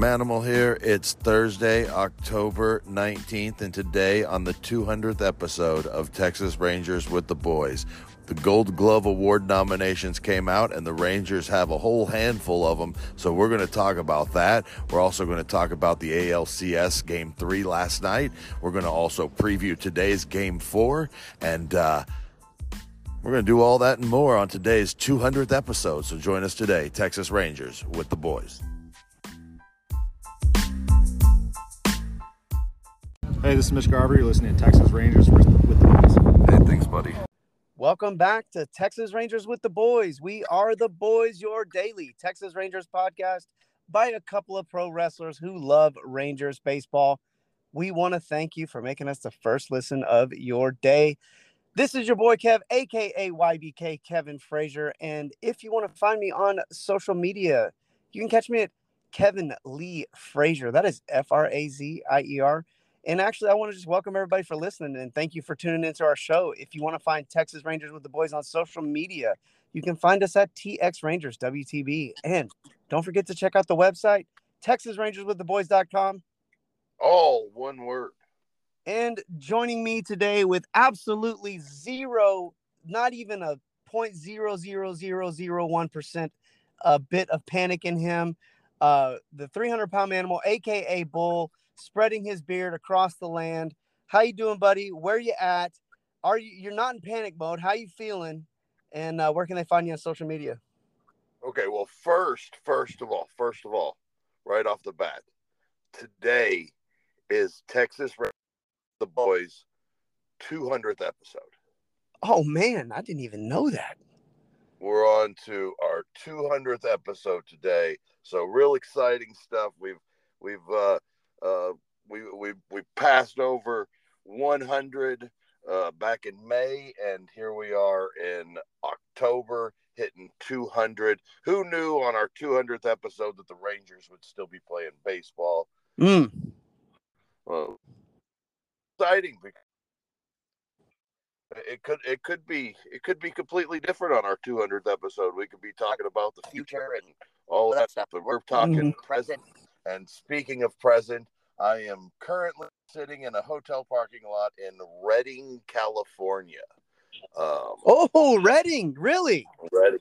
Manimal here. It's Thursday, October 19th, and today on the 200th episode of Texas Rangers with the Boys. The Gold Glove Award nominations came out, and the Rangers have a whole handful of them. So, we're going to talk about that. We're also going to talk about the ALCS Game 3 last night. We're going to also preview today's Game 4. And, uh, we're going to do all that and more on today's 200th episode. So join us today, Texas Rangers with the boys. Hey, this is Mitch Garver. You're listening to Texas Rangers with the boys. Hey, thanks, buddy. Welcome back to Texas Rangers with the boys. We are the boys, your daily Texas Rangers podcast by a couple of pro wrestlers who love Rangers baseball. We want to thank you for making us the first listen of your day. This is your boy Kev, aka YBK Kevin Frazier. And if you want to find me on social media, you can catch me at Kevin Lee Frazier. That is F R A Z I E R. And actually, I want to just welcome everybody for listening and thank you for tuning into our show. If you want to find Texas Rangers with the boys on social media, you can find us at TX Rangers WTB. And don't forget to check out the website, TexasRangersWithTheBoys.com. All one word. And joining me today with absolutely zero, not even a 0.00001% a bit of panic in him, uh, the 300 pound animal, aka Bull, spreading his beard across the land. How you doing, buddy? Where you at? Are you you're not in panic mode? How you feeling? And uh, where can they find you on social media? Okay, well, first, first of all, first of all, right off the bat, today is Texas the Boys 200th episode. Oh man, I didn't even know that. We're on to our 200th episode today. So real exciting stuff. We've we've uh uh we we we passed over 100 uh back in May and here we are in October hitting 200. Who knew on our 200th episode that the Rangers would still be playing baseball? Mm. Well, exciting because it could it could be it could be completely different on our 200th episode. We could be talking about the future and all that stuff, but we're talking mm-hmm. present. And speaking of present, I am currently sitting in a hotel parking lot in Redding, California. Um, oh, Redding, really? Redding,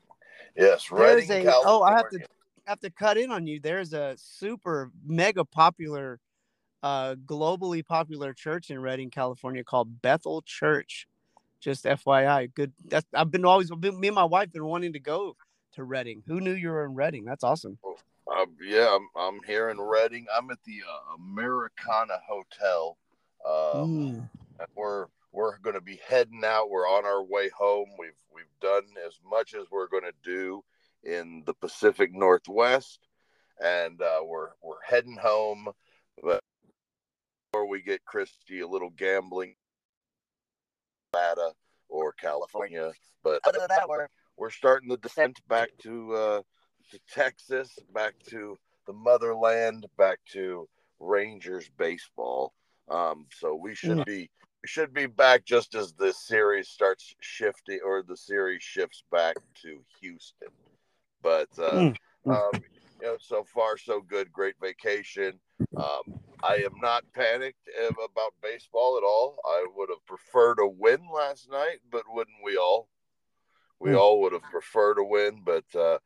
yes, Redding. A, California. Oh, I have to have to cut in on you. There's a super mega popular uh, globally popular church in Redding, California called Bethel Church. Just FYI, good. That's I've been always been, me and my wife been wanting to go to Redding. Who knew you were in Redding? That's awesome. Uh, yeah, I'm, I'm here in Redding. I'm at the uh, Americana Hotel. Um, mm. We're we're going to be heading out. We're on our way home. We've we've done as much as we're going to do in the Pacific Northwest, and uh, we're we're heading home. But or we get Christy a little gambling, Nevada or California. But other than that, we're we're starting the descent back to uh, to Texas, back to the motherland, back to Rangers baseball. Um, so we should be we should be back just as the series starts shifting or the series shifts back to Houston. But uh, mm. um, you know, so far so good. Great vacation. Um, I am not panicked about baseball at all. I would have preferred a win last night, but wouldn't we all? We mm. all would have preferred a win, but uh,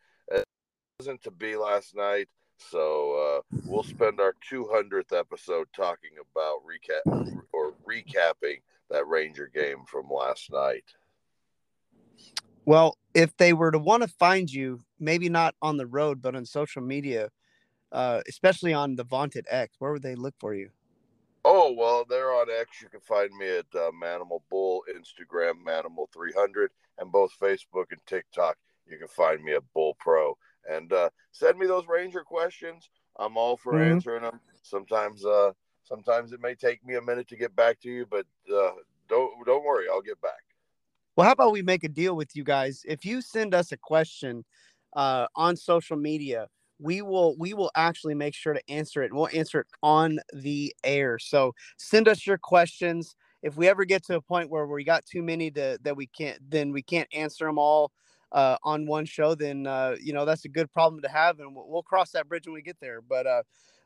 wasn't to be last night. So uh, we'll spend our 200th episode talking about recap or recapping that Ranger game from last night. Well, if they were to want to find you, maybe not on the road, but on social media, uh, especially on the Vaunted X, where would they look for you? Oh well, they're on X. You can find me at uh, Manimal Bull, Instagram Manimal 300, and both Facebook and TikTok. You can find me at Bull Pro, and uh, send me those Ranger questions. I'm all for mm-hmm. answering them. Sometimes, uh, sometimes it may take me a minute to get back to you, but uh, don't don't worry, I'll get back. Well, how about we make a deal with you guys? If you send us a question uh, on social media, we will we will actually make sure to answer it. We'll answer it on the air. So send us your questions. If we ever get to a point where we got too many to, that we can't, then we can't answer them all uh, on one show. Then uh, you know that's a good problem to have, and we'll, we'll, cross that bridge when we get there. But uh,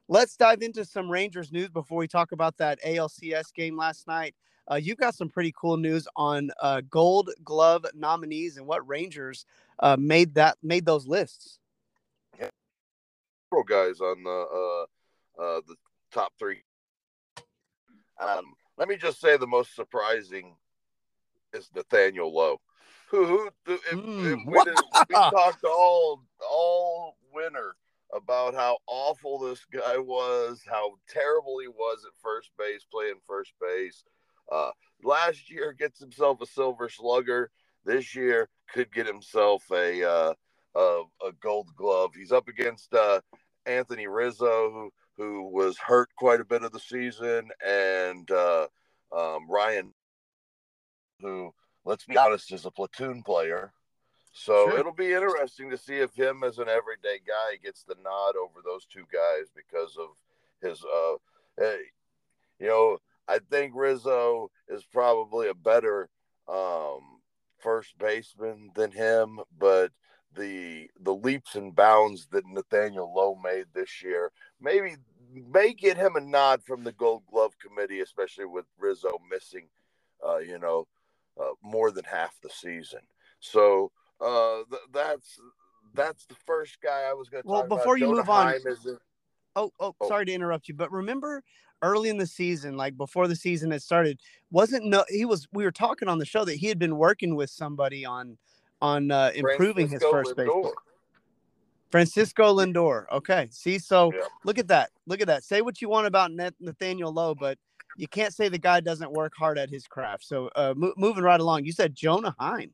let's dive into some Rangers news before we talk about that ALCS game last night. Uh, you've got some pretty cool news on uh, Gold Glove nominees and what Rangers uh, made that made those lists. Yeah, several guys on the the top three. Um, let me just say the most surprising is Nathaniel Lowe, who, who if, mm, we, did, we talked all all winter about how awful this guy was, how terrible he was at first base, playing first base. Uh, last year gets himself a silver slugger. This year could get himself a uh, a, a, gold glove. He's up against uh, Anthony Rizzo, who who was hurt quite a bit of the season, and uh, um, Ryan, who let's be honest, is a platoon player. So sure. it'll be interesting to see if him as an everyday guy gets the nod over those two guys because of his uh, hey, you know, I think Rizzo is probably a better um, first baseman than him, but the the leaps and bounds that Nathaniel Lowe made this year maybe may get him a nod from the Gold Glove committee, especially with Rizzo missing, uh, you know, uh, more than half the season. So uh, th- that's that's the first guy I was going to. Talk about. Well, before you Jonah move on. Oh, oh, oh, sorry to interrupt you, but remember early in the season, like before the season had started, wasn't no he was we were talking on the show that he had been working with somebody on on uh, improving Francisco his first base. Francisco Lindor. Okay. See, so yeah. look at that. Look at that. Say what you want about Nathaniel Lowe, but you can't say the guy doesn't work hard at his craft. So uh, mo- moving right along, you said Jonah Heim.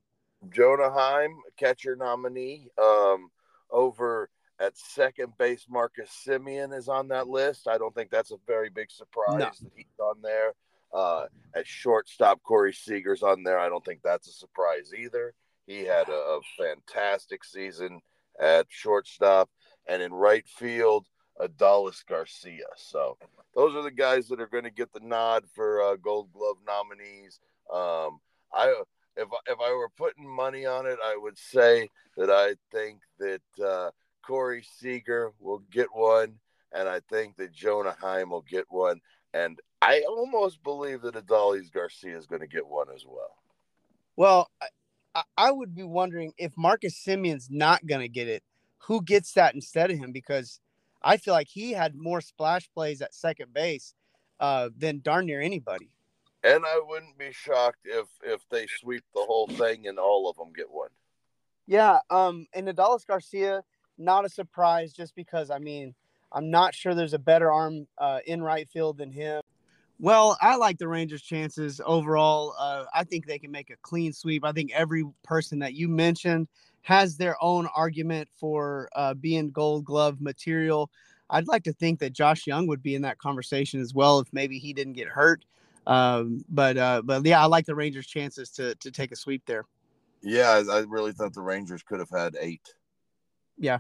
Jonah Heim, catcher nominee. Um, over at second base, Marcus Semien is on that list. I don't think that's a very big surprise no. that he's on there. Uh, at shortstop, Corey Seager's on there. I don't think that's a surprise either. He had a, a fantastic season at shortstop, and in right field, Adolis Garcia. So those are the guys that are going to get the nod for uh, Gold Glove nominees. Um, I if if I were putting money on it, I would say that I think that uh, Corey Seager will get one, and I think that Jonah Heim will get one, and I almost believe that Adolis Garcia is going to get one as well. Well, I, I would be wondering if Marcus Semien's not going to get it, who gets that instead of him? Because I feel like he had more splash plays at second base uh, than darn near anybody. And I wouldn't be shocked if if they sweep the whole thing and all of them get one. Yeah, um, and Adolis Garcia, not a surprise, just because I mean I'm not sure there's a better arm uh, in right field than him. Well, I like the Rangers' chances overall. Uh, I think they can make a clean sweep. I think every person that you mentioned has their own argument for uh, being Gold Glove material. I'd like to think that Josh Jung would be in that conversation as well if maybe he didn't get hurt. Um, but uh, but yeah, I like the Rangers' chances to to take a sweep there. Yeah, I really thought the Rangers could have had eight. Yeah,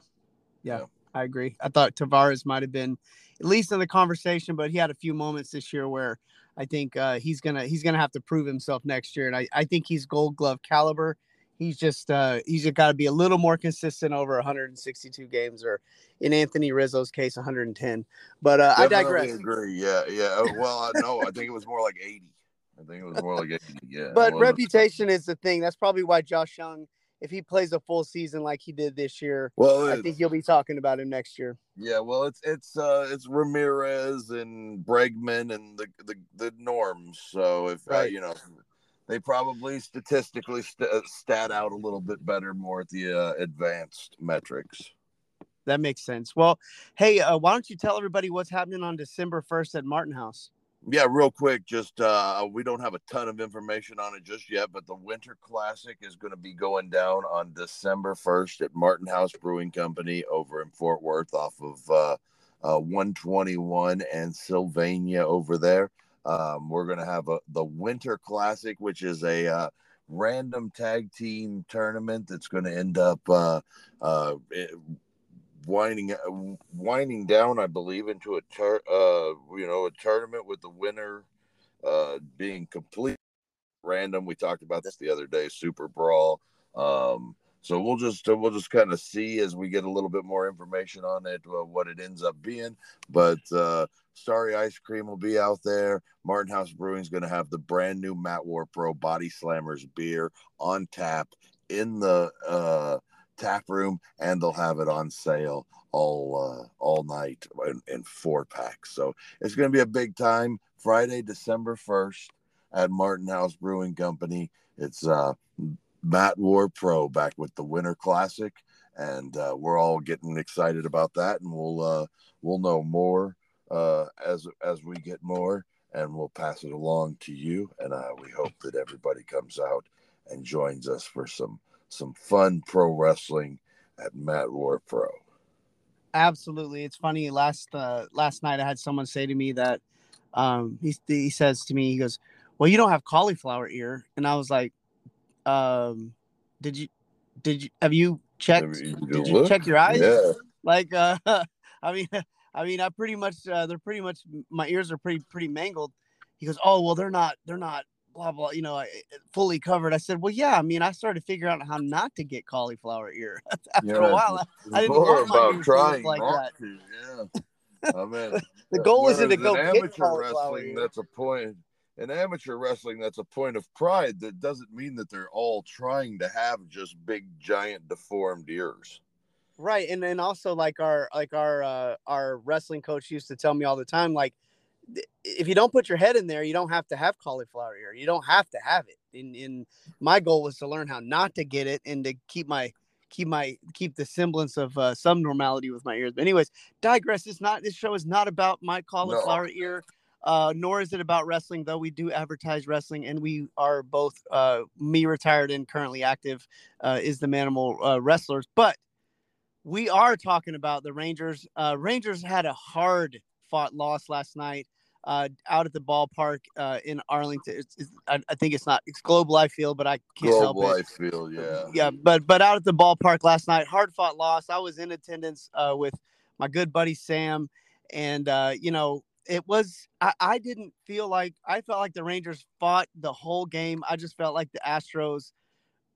yeah, yeah. I agree. I thought Taveras might have been at least in the conversation, but he had a few moments this year where I think uh, he's gonna he's gonna have to prove himself next year, and I, I think he's Gold Glove caliber he's just uh, he's got to be a little more consistent over 162 games, or in Anthony Rizzo's case, 110. But uh, I digress. Agree. Yeah, yeah. Oh, well, I know. I think it was more like 80. I think it was more like 80. Yeah. but reputation is the thing. That's probably why Josh Jung. if he plays a full season like he did this year, well, I think you'll be talking about him next year. Yeah. Well, it's it's uh it's Ramirez and Bregman and the the, the norms. So if uh, right. uh, you know they probably statistically st- uh, stat out a little bit better more at the uh, advanced metrics. That makes sense. Well, hey, uh, why don't you tell everybody what's happening on December 1st at Martin House? Yeah, real quick. Just uh, we don't have a ton of information on it just yet, but the Winter Classic is going to be going down on December 1st at Martin House Brewing Company over in Fort Worth off of uh, uh, 121 and Sylvania over there. Um, we're going to have a, the Winter Classic, which is a uh, random tag team tournament that's going to end up uh, uh, winding uh, winding down, I believe, into a tur- uh, you know a tournament with the winner uh, being complete random. We talked about this the other day. Super Brawl. Um, so we'll just uh, we'll just kind of see as we get a little bit more information on it uh, what it ends up being. But uh, Starry Ice Cream will be out there. Martin House Brewing is going to have the brand new Matt War Pro Body Slammers beer on tap in the uh, tap room, and they'll have it on sale all uh, all night in, in four packs. So it's going to be a big time. Friday, December first, at Martin House Brewing Company. It's uh, Matt War Pro back with the Winter Classic, and uh, we're all getting excited about that. And we'll uh, we'll know more uh, as as we get more, and we'll pass it along to you. And uh, we hope that everybody comes out and joins us for some some fun pro wrestling at Matt War Pro. Absolutely, it's funny. Last uh, last night, I had someone say to me that um, he he says to me, he goes, "Well, you don't have cauliflower ear," and I was like, um, "Did you did you have you checked? You Did you check your eyes? Yeah. Like, uh, I mean, I mean, I pretty much uh, they're pretty much my ears are pretty pretty mangled." He goes, "Oh, well, they're not they're not." Blah blah, you know, eh, eh, fully covered. I said, "Well, yeah. I mean, I started figuring out how not to get cauliflower ear after Yeah, a while. I, I didn't more want my about ears trying like that. to. Yeah. I mean, The uh, goal isn't to go in get cauliflower wrestling. ear. That's a point. In amateur wrestling, that's a point of pride. That doesn't mean that they're all trying to have just big, giant, deformed ears. Right and and also like our like our uh our wrestling coach used to tell me all the time like if you don't put your head in there you don't have to have cauliflower ear. You don't have to have it. And, and my goal was to learn how not to get it and to keep my keep my keep the semblance of uh, some normality with my ears. But anyways digress it's not this show is not about my cauliflower ear uh, nor is it about wrestling, though we do advertise wrestling, and we are both uh, me retired and currently active uh, is the Manimal uh, wrestlers. But we are talking about the Rangers. Uh, Rangers had a hard fought loss last night uh, out at the ballpark uh, in Arlington. It's, it's, I, I think it's not it's Global I feel, but I can't help Global, it feel, yeah. yeah but but out at the ballpark last night hard fought loss i was in attendance uh, with my good buddy sam and uh, you know it was I, I didn't feel like i felt like the rangers fought the whole game i just felt like the astros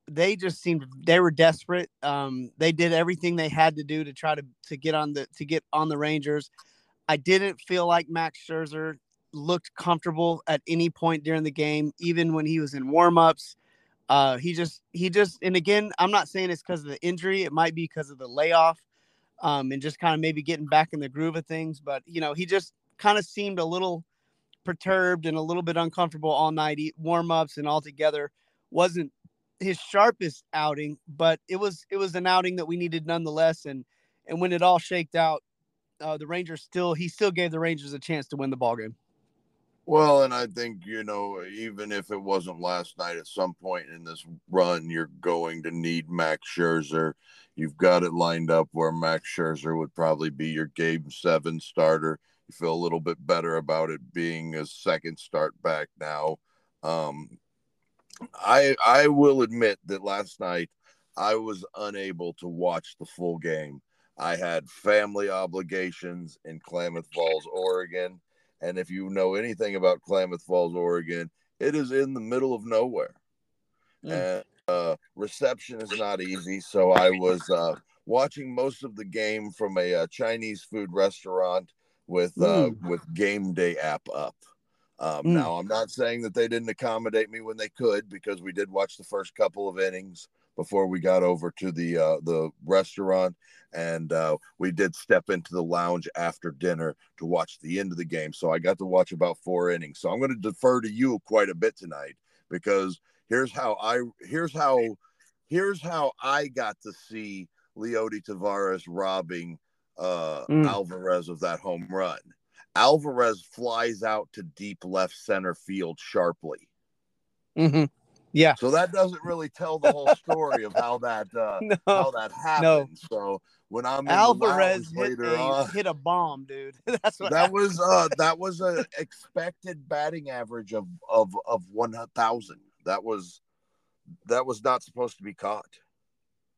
they just seemed they were desperate um, they did everything they had to do to try to to get on the to get on the rangers i didn't feel like max scherzer looked comfortable at any point during the game even when he was in warm-ups uh, he just he just and again, I'm not saying it's because of the injury. It might be because of the layoff, um, and just kind of maybe getting back in the groove of things. But you know, he just kind of seemed a little perturbed and a little bit uncomfortable all night. He, warm-ups and all together wasn't his sharpest outing, but it was it was an outing that we needed nonetheless. And and when it all shaked out, uh, the Rangers still he still gave the Rangers a chance to win the ball game. Well, and I think, you know, even if it wasn't last night, at some point in this run, you're going to need Max Scherzer. You've got it lined up where Max Scherzer would probably be your game seven starter. You feel a little bit better about it being a second start back now. Um, I I will admit that last night I was unable to watch the full game. I had family obligations in Klamath Falls, Oregon. And if you know anything about Klamath Falls, Oregon, it is in the middle of nowhere. Mm. And uh, reception is not easy. So I was uh, watching most of the game from a uh, Chinese food restaurant with uh, with Game Day app up. Um, Mm. Now, I'm not saying that they didn't accommodate me when they could because we did watch the first couple of innings before we got over to the uh, the restaurant, and uh, we did step into the lounge after dinner to watch the end of the game. So I got to watch about four innings. So I'm going to defer to you quite a bit tonight because here's how I here's how here's how I got to see Leody Taveras robbing uh, Mm. Alvarez of that home run. Alvarez flies out to deep left center field sharply. Mm-hmm. Yeah. So that doesn't really tell the whole story of how that uh, No. how that happened. So when I'm Alvarez hit later a, on, hit a bomb, dude. That's what that was uh that was a expected batting average of of of one thousand. That was that was not supposed to be caught.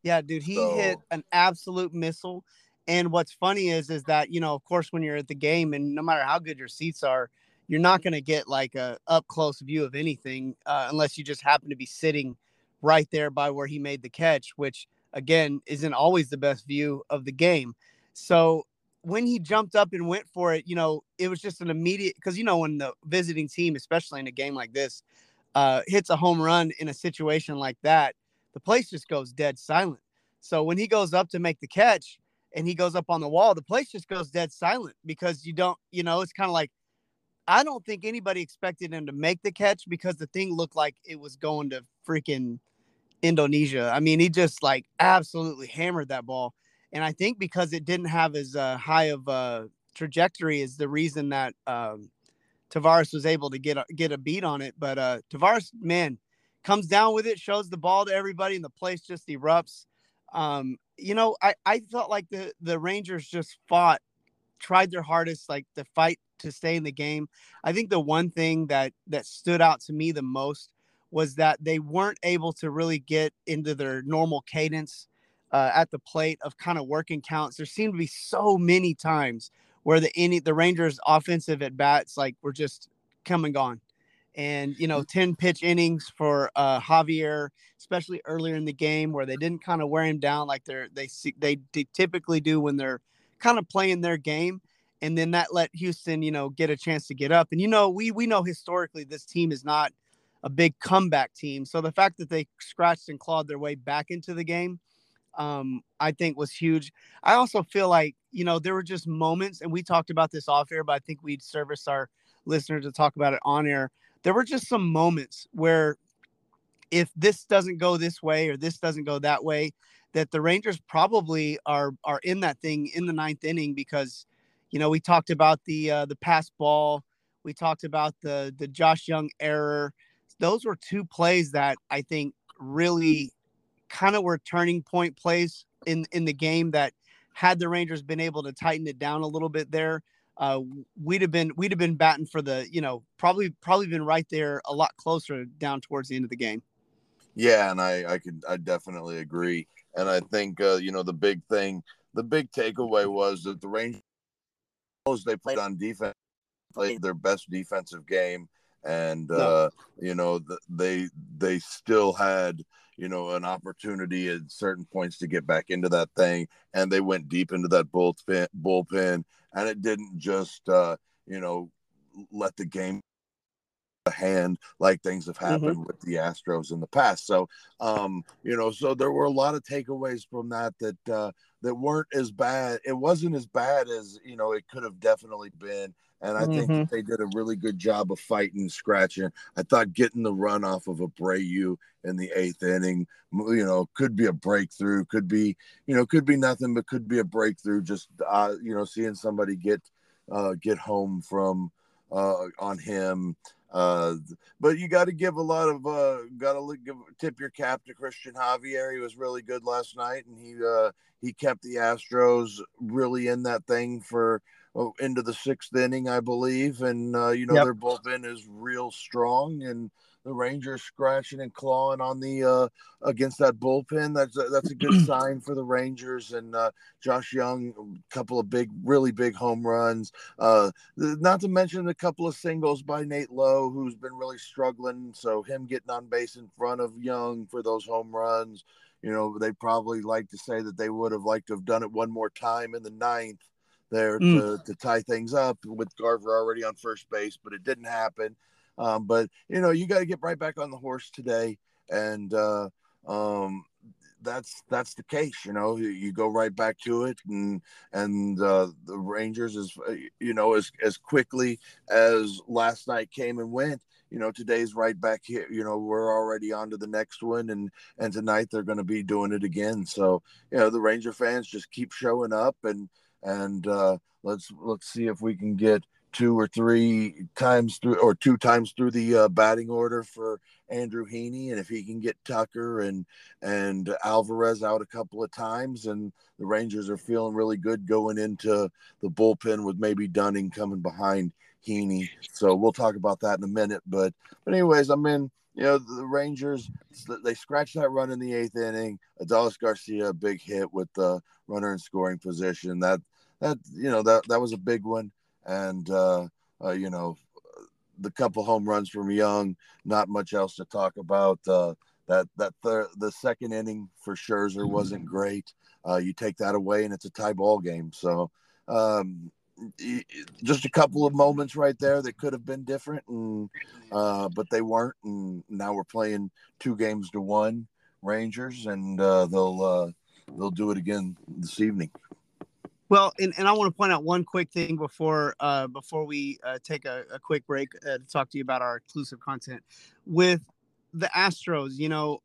Yeah, dude, he hit an absolute missile. And what's funny is, is that you know, of course, when you're at the game, and no matter how good your seats are, you're not going to get like a up close view of anything uh, unless you just happen to be sitting right there by where he made the catch. Which again, isn't always the best view of the game. So when he jumped up and went for it, you know, it was just an immediate because you know when the visiting team, especially in a game like this, uh, hits a home run in a situation like that, the place just goes dead silent. So when he goes up to make the catch and he goes up on the wall, the place just goes dead silent because you don't, you know, it's kind of like I don't think anybody expected him to make the catch because the thing looked like it was going to freaking Indonesia. I mean, he just like absolutely hammered that ball. And I think because it didn't have as uh, high of a trajectory is the reason that um, Taveras was able to get a, get a beat on it. But uh, Taveras, man, comes down with it, shows the ball to everybody, and the place just erupts. Um, you know, I, I felt like the the Rangers just fought, tried their hardest, like to fight to stay in the game. I think the one thing that that stood out to me the most was that they weren't able to really get into their normal cadence uh, at the plate of kind of working counts. There seemed to be so many times where the any the Rangers offensive at bats like were just come and gone. And you know, 10 pitch innings for uh, Javier, especially earlier in the game where they didn't kind of wear him down like they're they they, they typically do when they're kind of playing their game. And then that let Houston, you know, get a chance to get up. And you know, we we know historically this team is not a big comeback team. So the fact that they scratched and clawed their way back into the game, um, I think was huge. I also feel like, you know, there were just moments, and we talked about this off air, but I think we'd service our listeners to talk about it on air. There were just some moments where if this doesn't go this way or this doesn't go that way, that the Rangers probably are are in that thing in the ninth inning because, you know, we talked about the uh, the pass ball, we talked about the the Josh Jung error. Those were two plays that I think really kind of were turning point plays in in the game that had the Rangers been able to tighten it down a little bit there, uh, we'd have been we'd have been batting for the you know probably probably been right there a lot closer down towards the end of the game. Yeah, and I I could I definitely agree, and I think uh, you know the big thing, the big takeaway was that the Rangers they played on defense, played their best defensive game, and no. uh, you know they they still had you know, an opportunity at certain points to get back into that thing. And they went deep into that bullpen, bullpen and it didn't just, uh, you know, let the game hand like things have happened mm-hmm. with the Astros in the past. So, um, you know, so there were a lot of takeaways from that that uh, that weren't as bad. It wasn't as bad as you know it could have definitely been. And I mm-hmm. think they did a really good job of fighting, scratching. I thought getting the run off of a Abreu in the eighth inning, you know, could be a breakthrough, could be, you know, could be nothing, but could be a breakthrough. Just, uh, you know, seeing somebody get, uh, get home from, uh, on him. Uh, but you got to give a lot of, uh, got to give, tip your cap to Christian Javier. He was really good last night and he, uh, he kept the Astros really in that thing for, into the sixth inning, I believe, and uh, you know yep. their bullpen is real strong, and the Rangers scratching and clawing on the uh, against that bullpen. That's a, that's a good sign for the Rangers and uh, Josh Jung. A couple of big, really big home runs. Uh, not to mention a couple of singles by Nate Lowe, who's been really struggling. So him getting on base in front of Jung for those home runs. You know, they probably like to say that they would have liked to have done it one more time in the ninth there mm. to, to tie things up with Garver already on first base, but it didn't happen. Um, but you know, you got to get right back on the horse today, and uh, um, that's that's the case. You know, you, you, go right back to it, and and uh, the Rangers is uh, you know as as quickly as last night came and went. You know, today's right back here. You know, we're already on to the next one, and and tonight they're going to be doing it again. So you know, the Ranger fans just keep showing up and and uh, let's let's see if we can get two or three times through or two times through the uh, batting order for Andrew Heaney, and if he can get Tucker and and Alvarez out a couple of times, and the Rangers are feeling really good going into the bullpen with maybe Dunning coming behind Heaney. So we'll talk about that in a minute. But but anyways, I'm in. You know the Rangers they scratched that run in the eighth inning. Adolis Garcia big hit with the runner in scoring position. That that you know that that was a big one, and uh, uh, you know the couple home runs from Jung. Not much else to talk about. Uh, that that the the second inning for Scherzer wasn't great. Uh, you take that away, and it's a tie ball game. So um, just a couple of moments right there that could have been different, and uh, but they weren't. And now we're playing two games to one Rangers, and uh, they'll uh, they'll do it again this evening. Well, and, and I want to point out one quick thing before uh, before we uh, take a, a, quick break uh, to talk to you about our exclusive content with the Astros. You know,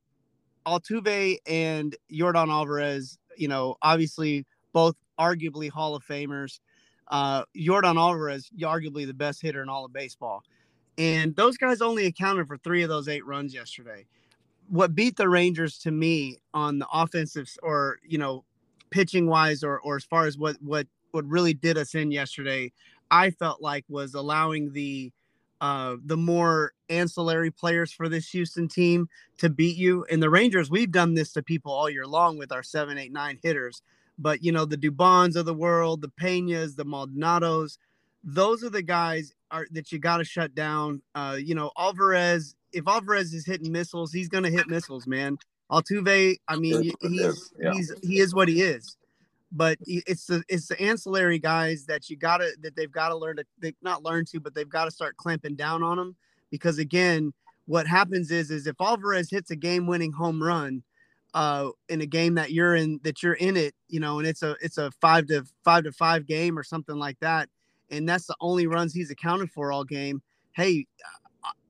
Altuve and Yordan Alvarez. You know, obviously both arguably Hall of Famers. Uh, Yordan Alvarez, arguably the best hitter in all of baseball, and those guys only accounted for three of those eight runs yesterday. What beat the Rangers to me on the offensive or you know pitching wise or or as far as what what what really did us in yesterday, I felt like was allowing the uh, the more ancillary players for this Houston team to beat you. And the Rangers, we've done this to people all year long with our seven, eight, nine hitters. But you know, the Dubons of the world, the Peñas, the Maldonados, those are the guys are that you got to shut down. Uh, you know, Alvarez, if Alvarez is hitting missiles, he's gonna hit missiles, man. Altuve, I mean, he's yeah. he's he is what he is. But it's the it's the ancillary guys that you gotta that they've got to learn to they not learn to, but they've got to start clamping down on them because again, what happens is is if Alvarez hits a game winning home run uh, in a game that you're in that you're in it, you know, and it's a it's a five to five to five game or something like that, and that's the only runs he's accounted for all game. Hey,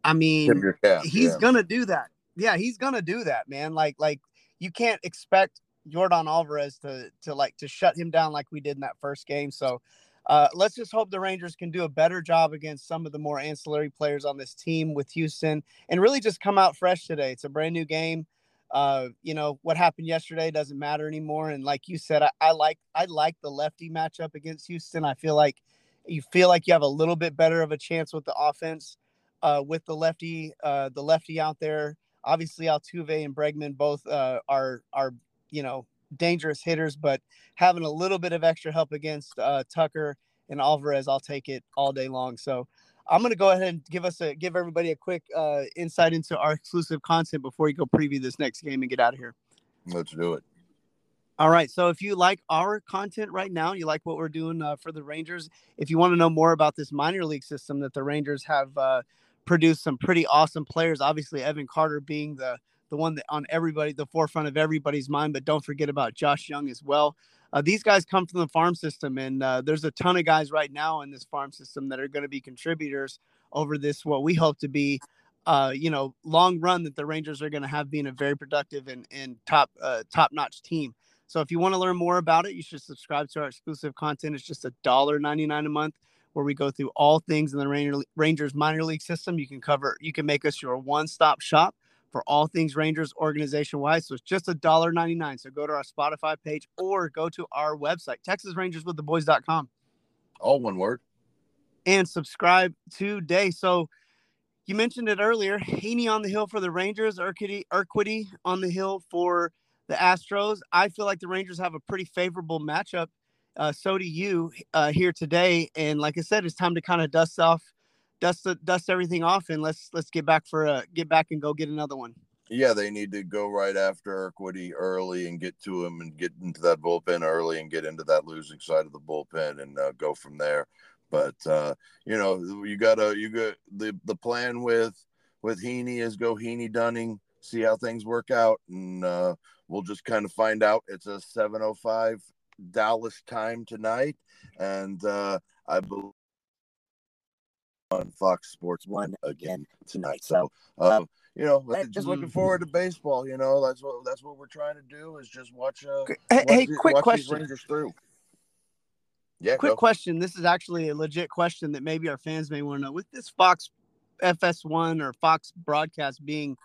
I mean, he's yeah. gonna do that yeah, he's gonna do that, man. Like like you can't expect Yordan Alvarez to to like to shut him down like we did in that first game. So uh, let's just hope the Rangers can do a better job against some of the more ancillary players on this team with Houston and really just come out fresh today. It's a brand new game. Uh, you know what happened yesterday doesn't matter anymore. And like you said, I, I like I like the lefty matchup against Houston. I feel like you feel like you have a little bit better of a chance with the offense uh, with the lefty uh, the lefty out there Obviously, Altuve and Bregman both uh, are are you know dangerous hitters, but having a little bit of extra help against uh, Tucker and Alvarez, I'll take it all day long. So I'm going to go ahead and give us a give everybody a quick uh, insight into our exclusive content before we go preview this next game and get out of here. Let's do it. All right. So if you like our content right now, you like what we're doing uh, for the Rangers. If you want to know more about this minor league system that the Rangers have uh, produced some pretty awesome players. Obviously, Evan Carter being the the one that on everybody the forefront of everybody's mind. But don't forget about Josh Jung as well. Uh, these guys come from the farm system, and uh, there's a ton of guys right now in this farm system that are going to be contributors over this what we hope to be, uh, you know, long run that the Rangers are going to have being a very productive and, and top uh, top notch team. So if you want to learn more about it, you should subscribe to our exclusive content. It's just a dollar ninety nine a month where we go through all things in the Rangers minor league system. You can cover, you can make us your one stop shop for all things Rangers organization wise. So it's just a dollar ninety nine. So go to our Spotify page or go to our website, TexasRangersWithTheBoys.com. All one word. And subscribe today. So you mentioned it earlier. Heaney on the hill for the Rangers, Urquidy, Urquidy on the hill for the Astros. I feel like the Rangers have a pretty favorable matchup uh, so do you uh, here today. And like I said, it's time to kind of dust off, dust dust everything off, and let's let's get back for a get back and go get another one. Yeah, they need to go right after Urquidy early and get to him and get into that bullpen early and get into that losing side of the bullpen and uh, go from there. But uh, you know, you gotta you got the the plan with with Heaney is go Heaney Dunning, see how things work out, and uh, we'll just kind of find out. It's a 7:05 Dallas time tonight, and uh, I believe on Fox Sports One again tonight. So, uh, you know, just looking forward to baseball. You know, that's what that's what we're trying to do is just watch. Uh, hey, watch hey quick question. Rangers through. Yeah. Quick go. question. This is actually a legit question that maybe our fans may want to know. With this Fox FS1 or Fox broadcast being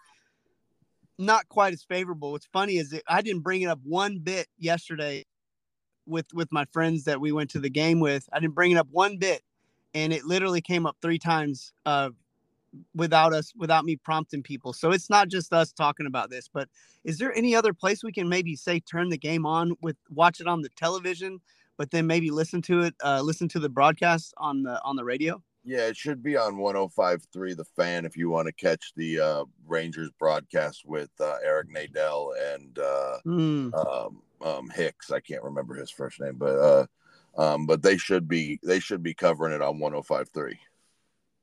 not quite as favorable, what's funny is that I didn't bring it up one bit yesterday with with my friends that we went to the game with. I didn't bring it up one bit, and it literally came up three times uh, without us, without me prompting people. So it's not just us talking about this. But is there any other place we can maybe say turn the game on with watch it on the television, but then maybe listen to it, uh, listen to the broadcast on the on the radio? Yeah, it should be on 105.3 The Fan if you want to catch the uh, Rangers broadcast with uh, Eric Nadel and uh, Mm. um, um, Hicks. I can't remember his first name, but uh, um, but they should be they should be covering it on 105.3.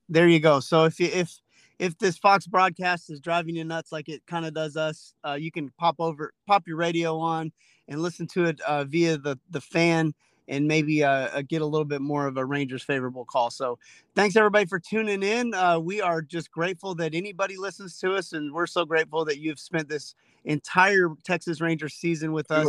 There you go. So if you if if this Fox broadcast is driving you nuts like it kind of does us, uh, you can pop over, pop your radio on, and listen to it uh, via the the fan, and maybe uh, uh, get a little bit more of a Rangers favorable call. So thanks everybody for tuning in. Uh, we are just grateful that anybody listens to us, and we're so grateful that you've spent this entire Texas Rangers season with us.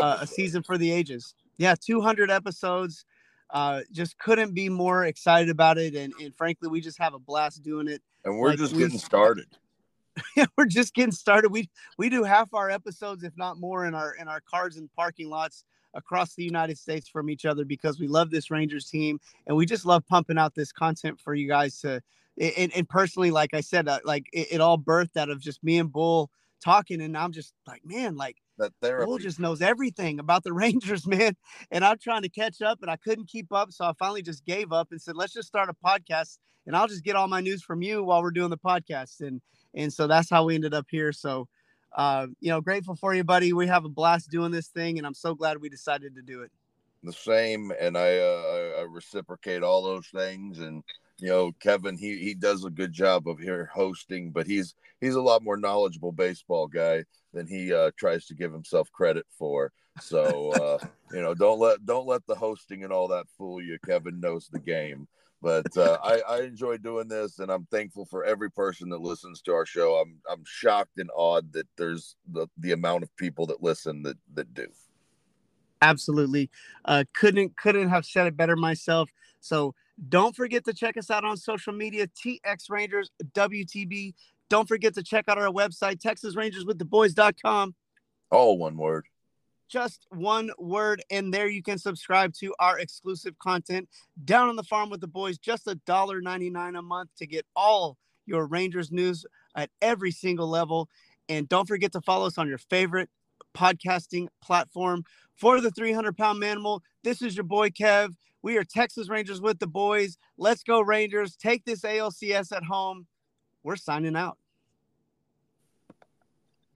uh, a season for the ages. Yeah, 200 episodes. Uh, just couldn't be more excited about it, and, and frankly, we just have a blast doing it. and we're like just getting started. Yeah, we're just getting started. We we do half our episodes, if not more, in our in our cars and parking lots across the United States from each other because we love this Rangers team and we just love pumping out this content for you guys to. And, and personally, like I said, uh, like it, it all birthed out of just me and Bull talking, and I'm just like, man, like That therapy. Bull just knows everything about the Rangers, man. And I'm trying to catch up, and I couldn't keep up. So I finally just gave up and said, let's just start a podcast, and I'll just get all my news from you while we're doing the podcast. And and so that's how we ended up here. So, uh, you know, grateful for you, buddy. We have a blast doing this thing, and I'm so glad we decided to do it. the same and I, uh, I I reciprocate all those things and you know Kevin he he does a good job of here hosting but he's he's a lot more knowledgeable baseball guy than he uh, tries to give himself credit for. So uh, you know don't let don't let the hosting and all that fool you. Kevin knows the game. But uh, I, I enjoy doing this and I'm thankful for every person that listens to our show. I'm I'm shocked and awed that there's the, the amount of people that listen that that do. Absolutely. Uh, couldn't couldn't have said it better myself. So don't forget to check us out on social media, TX Rangers WTB. Don't forget to check out our website, TexasRangersWithTheBoys.com. all one word Just one word, and there you can subscribe to our exclusive content down on the farm with the boys. Just a dollar ninety nine a month to get all your Rangers news at every single level. And don't forget to follow us on your favorite podcasting platform for the 300 pound manimal. This is your boy Kev. We are Texas Rangers with the boys. Let's go, Rangers. Take this ALCS at home. We're signing out.